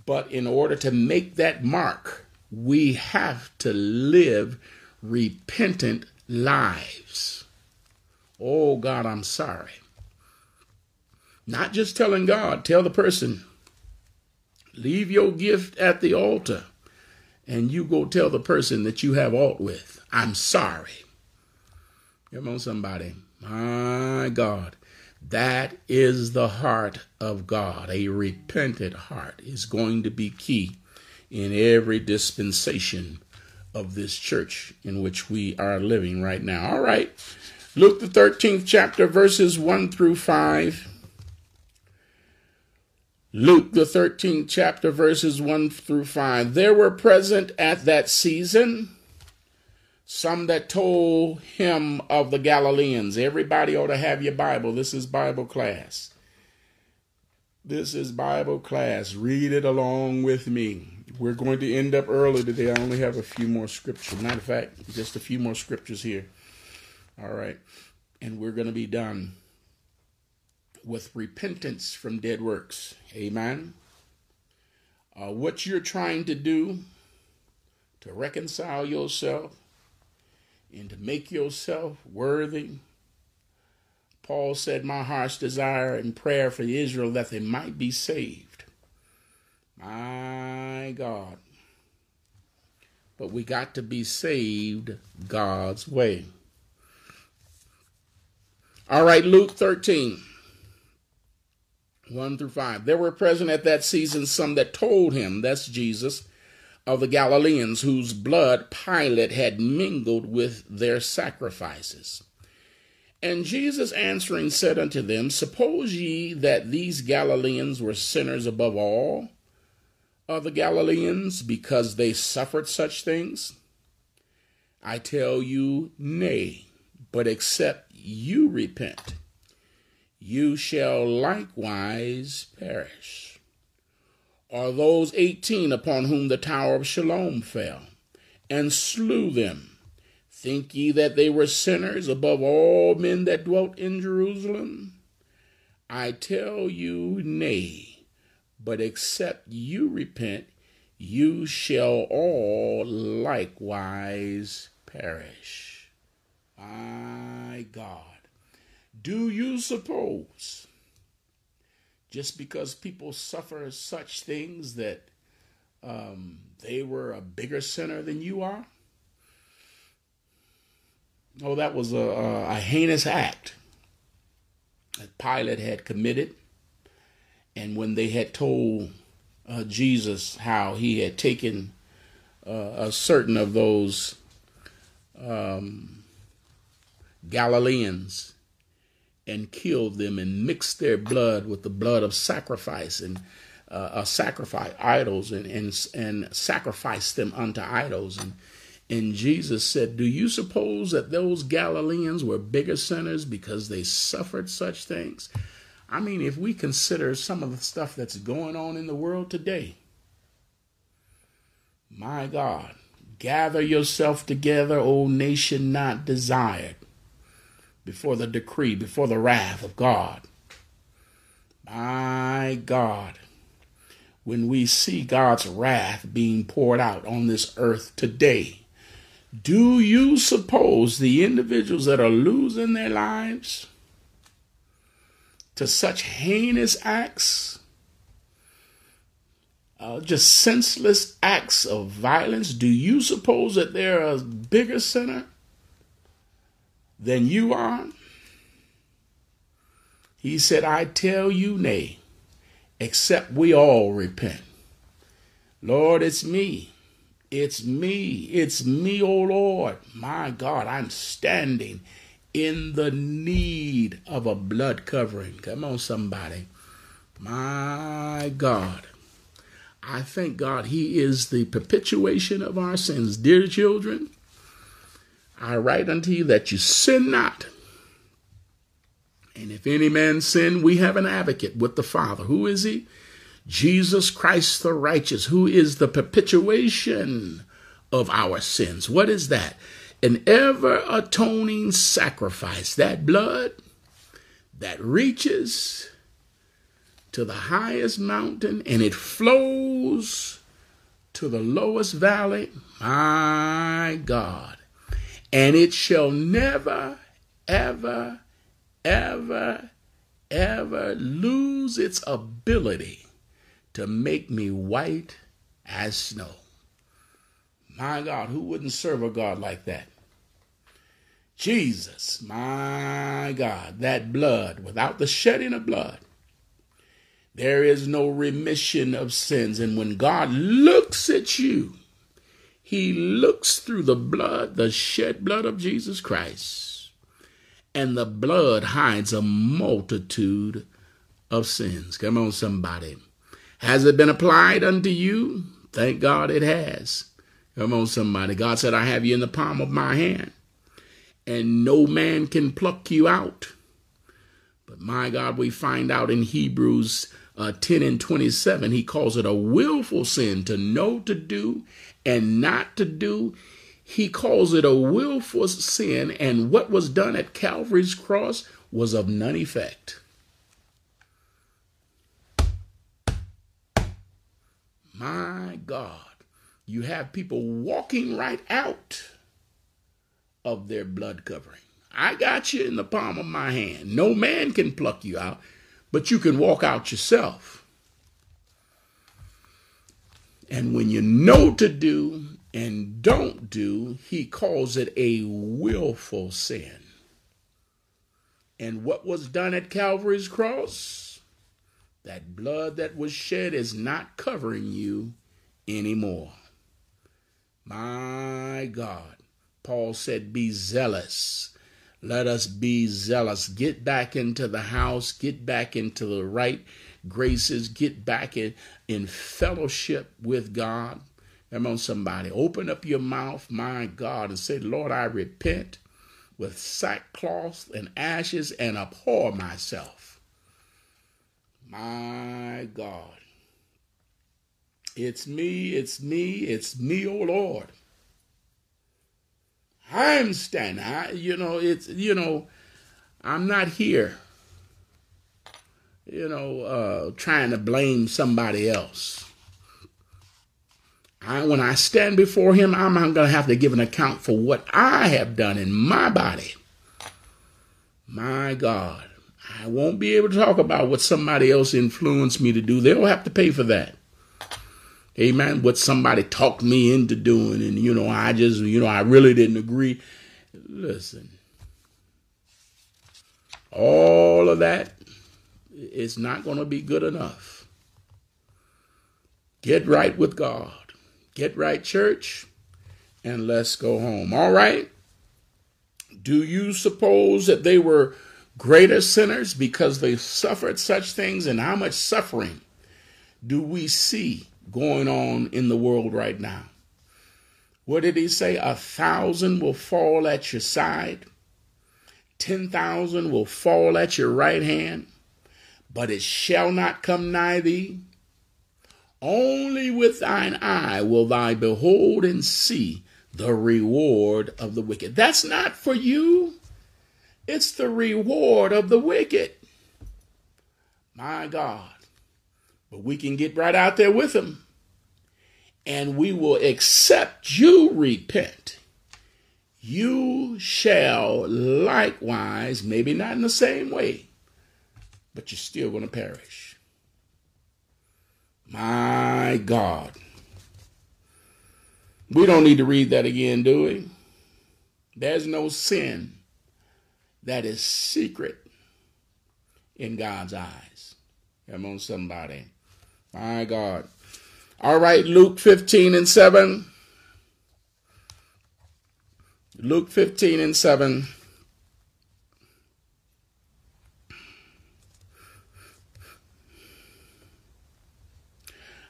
But in order to make that mark, we have to live repentant lives. Oh, God, I'm sorry. Not just telling God, tell the person, leave your gift at the altar and you go tell the person that you have aught with, I'm sorry. Come on, somebody. My God. That is the heart of God. A repentant heart is going to be key in every dispensation of this church in which we are living right now. All right. Luke, the 13th chapter, verses 1 through 5. Luke, the 13th chapter, verses 1 through 5. There were present at that season some that told him of the Galileans. Everybody ought to have your Bible. This is Bible class. This is Bible class. Read it along with me. We're going to end up early today. I only have a few more scriptures. Matter of fact, just a few more scriptures here. All right. And we're going to be done with repentance from dead works. Amen. Uh, what you're trying to do to reconcile yourself and to make yourself worthy. Paul said, My heart's desire and prayer for Israel that they might be saved. My God. But we got to be saved God's way. All right, Luke 13, 1 through 5. There were present at that season some that told him, that's Jesus, of the Galileans, whose blood Pilate had mingled with their sacrifices. And Jesus answering said unto them, Suppose ye that these Galileans were sinners above all? of the Galileans because they suffered such things? I tell you, nay, but except you repent, you shall likewise perish. Are those eighteen upon whom the tower of Siloam fell, and slew them? Think ye that they were sinners above all men that dwelt in Jerusalem? I tell you, nay, but except you repent, you shall all likewise perish. My God. Do you suppose just because people suffer such things that um, they were a bigger sinner than you are? Oh, that was a, a, heinous act that Pilate had committed. And when they had told uh, Jesus how he had taken uh, a certain of those um, Galileans and killed them and mixed their blood with the blood of sacrifice and uh, uh, sacrifice idols and, and and sacrifice them unto idols and and Jesus said, Do you suppose that those Galileans were bigger sinners because they suffered such things? I mean, if we consider some of the stuff that's going on in the world today, my God, gather yourself together, O nation not desired, before the decree, before the wrath of God. My God, when we see God's wrath being poured out on this earth today, do you suppose the individuals that are losing their lives to such heinous acts, uh, just senseless acts of violence, do you suppose that they're a bigger sinner than you are? He said, I tell you, nay, except we all repent. Lord, it's me. It's me. It's me, O oh Lord. My God, I'm standing in the need of a blood covering. Come on, somebody. My God. I thank God He is the propitiation of our sins. Dear children, I write unto you that you sin not. And if any man sin, we have an advocate with the Father. Who is he? Jesus Christ the righteous, who is the propitiation of our sins. What is that? An ever atoning sacrifice. That blood that reaches to the highest mountain and it flows to the lowest valley. My God. And it shall never, ever, ever, ever lose its ability to make me white as snow. My God, who wouldn't serve a God like that? Jesus, my God, that blood, without the shedding of blood, there is no remission of sins. And when God looks at you, he looks through the blood, the shed blood of Jesus Christ, and the blood hides a multitude of sins. Come on, somebody. Has it been applied unto you? Thank God it has. Come on, somebody. God said, I have you in the palm of my hand, and no man can pluck you out. But my God, we find out in Hebrews uh, 10 and 27, he calls it a willful sin to know to do and not to do. He calls it a willful sin, and what was done at Calvary's cross was of none effect. My God, you have people walking right out of their blood covering. I got you in the palm of my hand. No man can pluck you out, but you can walk out yourself. And when you know to do and don't do, he calls it a willful sin. And what was done at Calvary's cross? That blood that was shed is not covering you anymore. My God. Paul said, Be zealous. Let us be zealous. Get back into the house. Get back into the right graces. Get back in, in fellowship with God. Come on, somebody. Open up your mouth, my God, and say, Lord, I repent. with sackcloth and ashes and abhor myself. My God. It's me, it's me, it's me, oh Lord. I'm standing. I, you know, it's, you know, I'm not here, you know, uh, trying to blame somebody else. I, when I stand before him, I'm going to have to give an account for what I have done in my body. My God. I won't be able to talk about what somebody else influenced me to do. They'll have to pay for that. Amen. What somebody talked me into doing. And, you know, I just, you know, I really didn't agree. Listen, all of that is not going to be good enough. Get right with God. Get right, church, and let's go home. All right? Do you suppose that they were greater sinners because they suffered such things? And how much suffering do we see going on in the world right now? What did he say? A thousand will fall at your side, 10,000 will fall at your right hand, but it shall not come nigh thee. Only with thine eye will thou behold and see the reward of the wicked. That's not for you, it's the reward of the wicked. My God. But we can get right out there with them and we will accept you repent. You shall likewise, maybe not in the same way, but you're still going to perish. My God. We don't need to read that again, do we? There's no sin that is secret in God's eyes. Come on, somebody. My God. All right, Luke 15 and 7. Luke 15 and 7.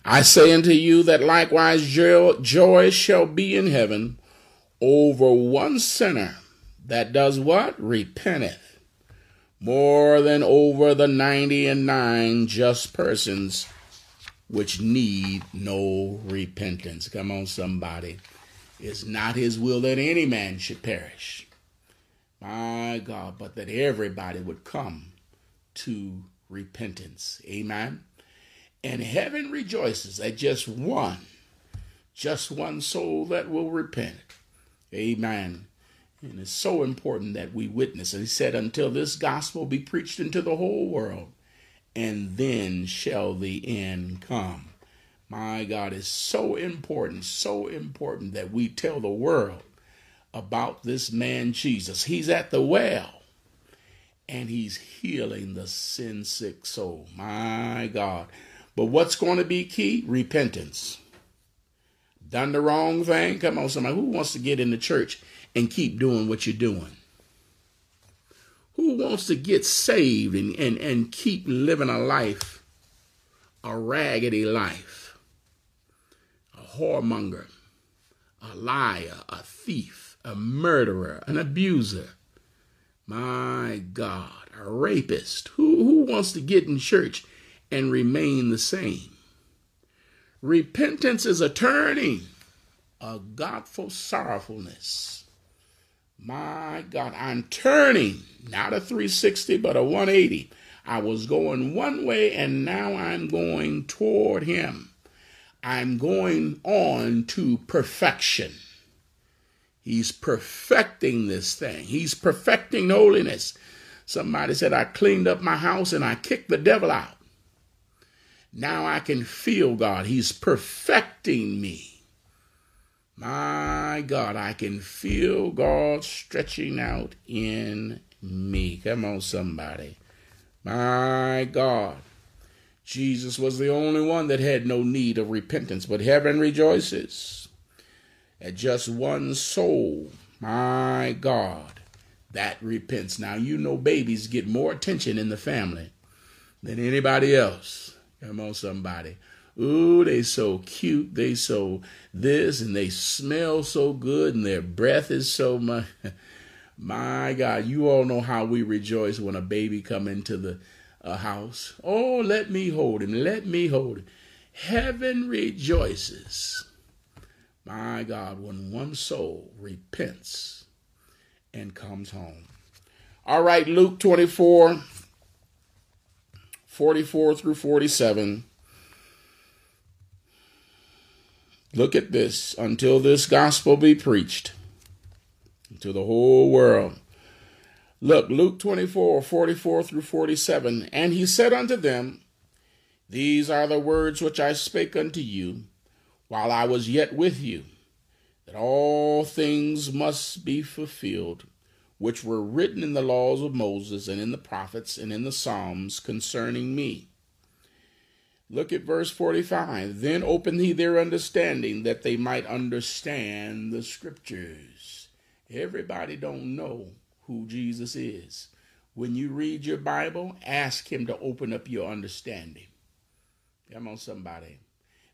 I say unto you that likewise joy shall be in heaven over one sinner that does what? Repenteth, more than over the ninety and nine just persons which need no repentance. Come on, somebody. It's not his will that any man should perish. My God, but that everybody would come to repentance. Amen. And heaven rejoices at just one, just one soul that will repent. Amen. And it's so important that we witness. And he said, until this gospel be preached into the whole world, and then shall the end come. My God, it's so important, so important that we tell the world about this man Jesus. He's at the well and he's healing the sin sick soul. My God. But what's going to be key? Repentance. Done the wrong thing? Come on, somebody. Who wants to get in the church and keep doing what you're doing? Who wants to get saved and, and, and keep living a life, a raggedy life? A whoremonger, a liar, a thief, a murderer, an abuser. My God, a rapist. Who, who wants to get in church and remain the same. Repentance is a turning, a godful sorrowfulness. My God, I'm turning, not a 360, but a 180. I was going one way and now I'm going toward Him. I'm going on to perfection. He's perfecting this thing, He's perfecting holiness. Somebody said, I cleaned up my house and I kicked the devil out. Now I can feel God. He's perfecting me. My God, I can feel God stretching out in me. Come on, somebody. My God. Jesus was the only one that had no need of repentance, but heaven rejoices at just one soul. My God, that repents. Now, you know, babies get more attention in the family than anybody else. Come on, somebody. Ooh, they so cute. They so this and they smell so good and their breath is so much. My God, you all know how we rejoice when a baby come into the uh, house. Oh, let me hold him. Let me hold him. Heaven rejoices. My God, when one soul repents and comes home. All right, Luke 24, 44 through 47. Look at this. Until this gospel be preached to the whole world. Look, Luke 24, 44 through 47. And he said unto them, These are the words which I spake unto you while I was yet with you, that all things must be fulfilled, which were written in the laws of Moses and in the prophets and in the Psalms concerning me. Look at verse 45. Then opened he their understanding that they might understand the scriptures. Everybody don't know who Jesus is. When you read your Bible, ask him to open up your understanding. Come on, somebody.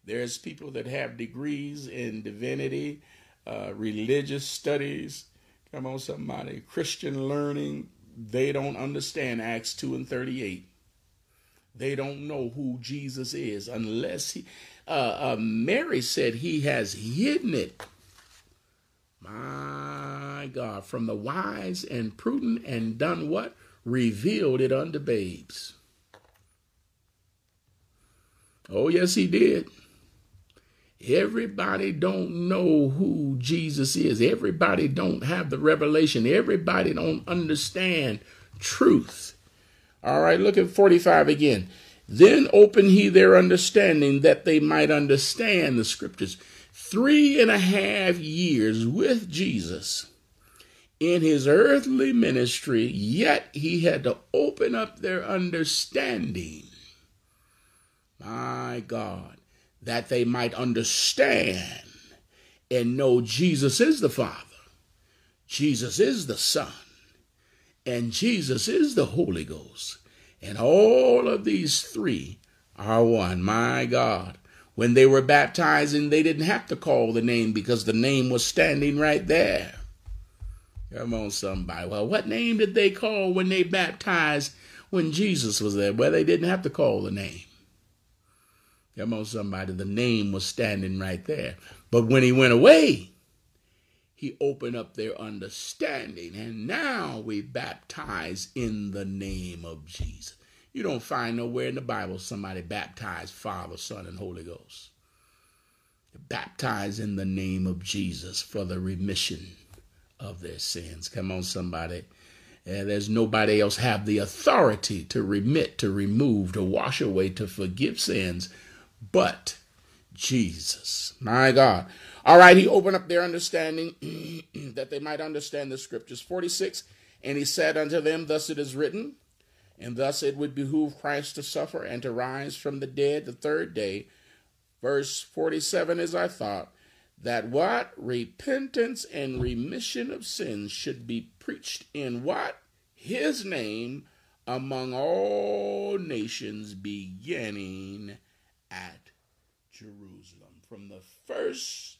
There's people that have degrees in divinity, uh, religious studies. Come on, somebody. Christian learning. They don't understand Acts 2 and 38. They don't know who Jesus is unless he. Uh, uh, Mary said he has hidden it. My God, from the wise and prudent and done what? Revealed it unto babes. Oh, yes, he did. Everybody don't know who Jesus is. Everybody don't have the revelation. Everybody don't understand truth. All right, look at 45 again. Then open he their understanding that they might understand the scriptures. Three and a half years with Jesus in his earthly ministry, yet he had to open up their understanding. My God, that they might understand and know Jesus is the Father, Jesus is the Son, and Jesus is the Holy Ghost. And all of these three are one. My God. When they were baptizing, they didn't have to call the name because the name was standing right there. Come on, somebody. Well, what name did they call when they baptized when Jesus was there? Well, they didn't have to call the name. Come on, somebody. The name was standing right there. But when he went away, he opened up their understanding. And now we baptize in the name of Jesus. You don't find nowhere in the Bible somebody baptized Father, Son, and Holy Ghost. Baptize in the name of Jesus for the remission of their sins. Come on, somebody. And there's nobody else have the authority to remit, to remove, to wash away, to forgive sins but Jesus. My God. All right, he opened up their understanding that they might understand the scriptures. 46, and he said unto them, Thus it is written, and thus it would behoove Christ to suffer and to rise from the dead the third day. Verse 47 is I thought that what? Repentance and remission of sins should be preached in what? His name among all nations, beginning at Jerusalem. From the first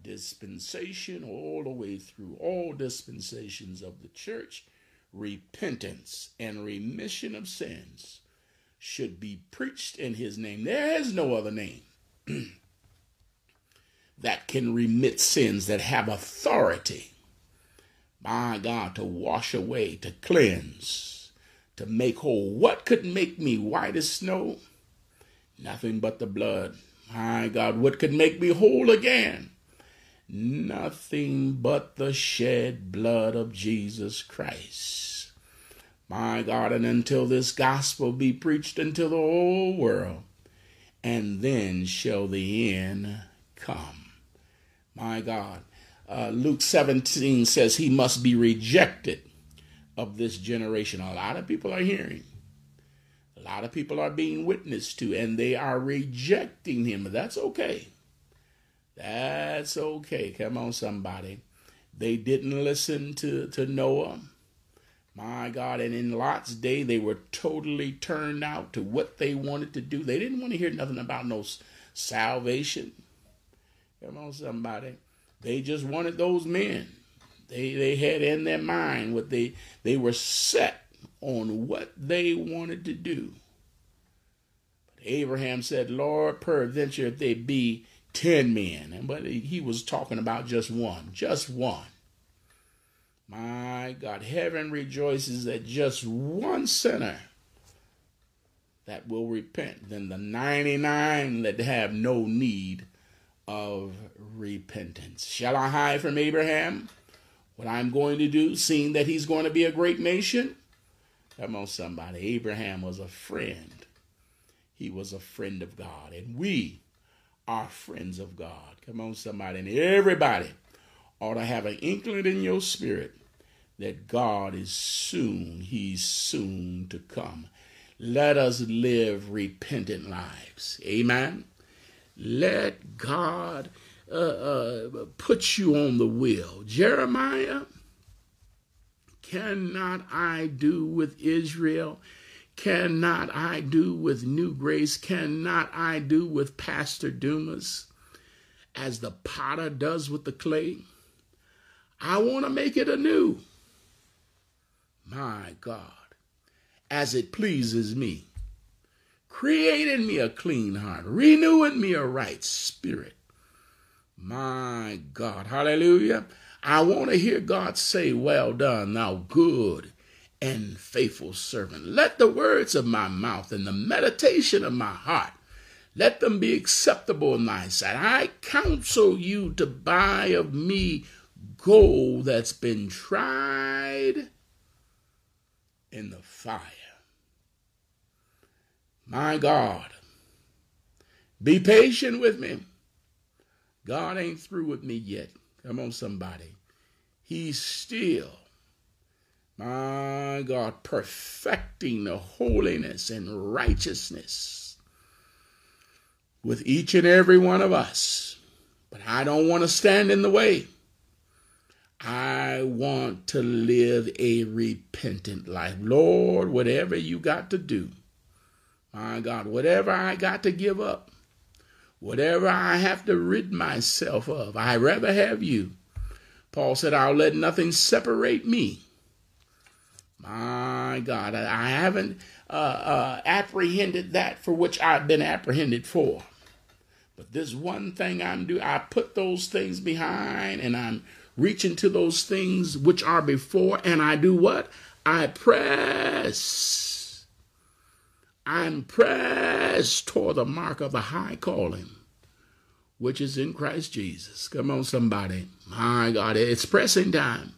dispensation all the way through all dispensations of the church, repentance and remission of sins should be preached in his name. There is no other name that can remit sins, that have authority, my God, to wash away, to cleanse, to make whole. What could make me white as snow? Nothing but the blood. My God, what could make me whole again? Nothing but the shed blood of Jesus Christ. My God, and until this gospel be preached unto the whole world, and then shall the end come. My God. Uh, Luke 17 says he must be rejected of this generation. A lot of people are hearing a lot of people are being witnessed to and they are rejecting him. That's okay. That's okay. Come on, somebody. They didn't listen to, to Noah. My God. And in Lot's day, they were totally turned out to what they wanted to do. They didn't want to hear nothing about no salvation. Come on, somebody. They just wanted those men. They they had in their mind what they they were set on what they wanted to do. But Abraham said, Lord, peradventure if they be ten men. And but he was talking about just one, just one. My God, heaven rejoices that just one sinner that will repent than the 99 that have no need of repentance. Shall I hide from Abraham what I'm going to do, seeing that he's going to be a great nation? Come on, somebody. Abraham was a friend. He was a friend of God. And we are friends of God. Come on, somebody. And everybody ought to have an inkling in your spirit that God is soon, He's soon to come. Let us live repentant lives. Amen. Let God uh, uh, put you on the wheel. Jeremiah, cannot I do with Israel? Cannot I do with New Grace? Cannot I do with Pastor Dumas as the potter does with the clay? I want to make it anew. My God, as it pleases me. Create in me a clean heart, renew in me a right spirit. My God, hallelujah. I want to hear God say, Well done, thou good and faithful servant. Let the words of my mouth and the meditation of my heart let them be acceptable in thy sight. I counsel you to buy of me gold that's been tried in the fire. My God, be patient with me. God ain't through with me yet. Come on, somebody. He's still, my God, perfecting the holiness and righteousness with each and every one of us. But I don't want to stand in the way. I want to live a repentant life. Lord, whatever you got to do, my God, whatever I got to give up, whatever I have to rid myself of, I rather have you. Paul said, I'll let nothing separate me. My God, I haven't uh, uh, apprehended that for which I've been apprehended for. But this one thing I'm doing, I put those things behind and I'm reaching to those things which are before, and I do what? I press. I'm pressed toward the mark of the high calling, which is in Christ Jesus. Come on, somebody. My God, it's pressing time.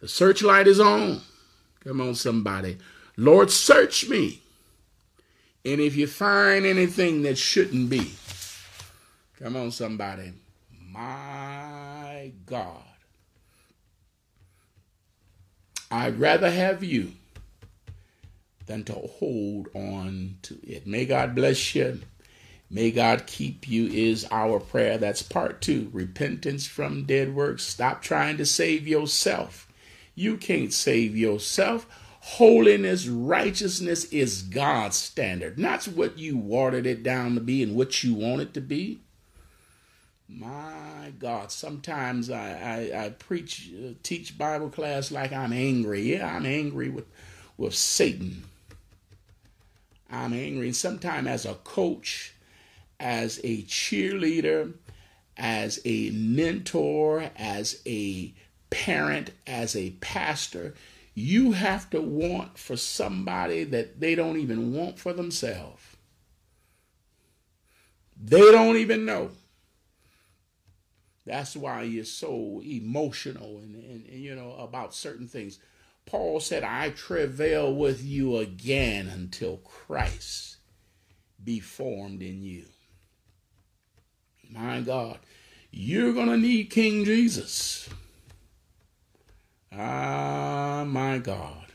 The searchlight is on. Come on, somebody. Lord, search me. And if you find anything that shouldn't be, come on, somebody. My God. I'd rather have you than to hold on to it. May God bless you. May God keep you is our prayer. That's part two repentance from dead works. Stop trying to save yourself. You can't save yourself. Holiness, righteousness is God's standard, not what you watered it down to be and what you want it to be. My God, sometimes I, I, I preach, uh, teach Bible class like I'm angry. Yeah, I'm angry with, with Satan. I'm angry. And sometimes as a coach, as a cheerleader, as a mentor, as a parent, as a pastor, you have to want for somebody that they don't even want for themselves. They don't even know. That's why you're so emotional and, and, and, you know about certain things. Paul said, I travail with you again until Christ be formed in you. My God, you're going to need King Jesus. Ah, my God.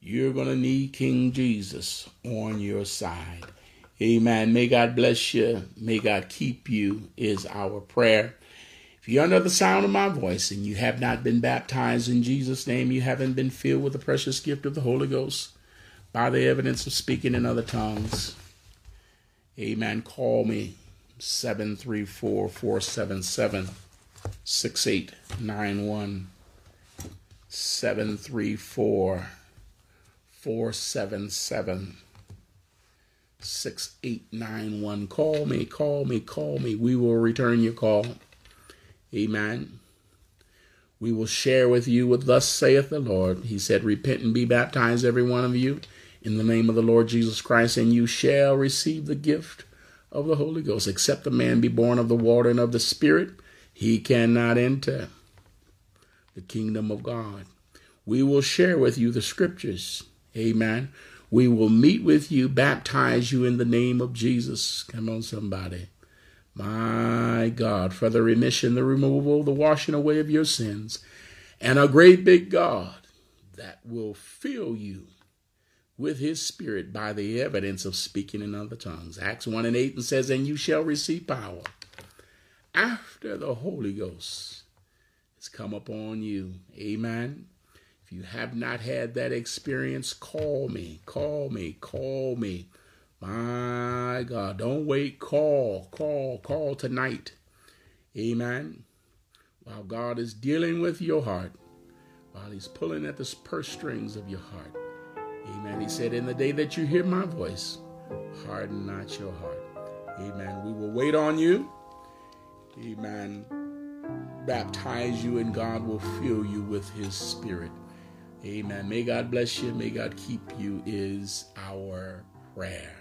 You're going to need King Jesus on your side. Amen. May God bless you. May God keep you, is our prayer. If you're under the sound of my voice and you have not been baptized in Jesus' name, you haven't been filled with the precious gift of the Holy Ghost by the evidence of speaking in other tongues. Amen. Call me 734 477 6891 734 477 6891. Call me, call me, call me. We will return your call. Amen. We will share with you what thus saith the Lord. He said, Repent and be baptized, every one of you, in the name of the Lord Jesus Christ, and you shall receive the gift of the Holy Ghost. Except a man be born of the water and of the Spirit, he cannot enter the kingdom of God. We will share with you the scriptures. Amen. We will meet with you, baptize you in the name of Jesus. Come on, somebody. My God, for the remission, the removal, the washing away of your sins, and a great big God that will fill you with his spirit by the evidence of speaking in other tongues. Acts 1 and 8 and says, And you shall receive power after the Holy Ghost has come upon you. Amen. If you have not had that experience, call me, call me, call me. My God, don't wait. Call, call, call tonight. Amen. While God is dealing with your heart, while He's pulling at the purse strings of your heart. Amen. He said, In the day that you hear my voice, harden not your heart. Amen. We will wait on you. Amen. Baptize you, and God will fill you with His Spirit. Amen. May God bless you. May God keep you, is our prayer.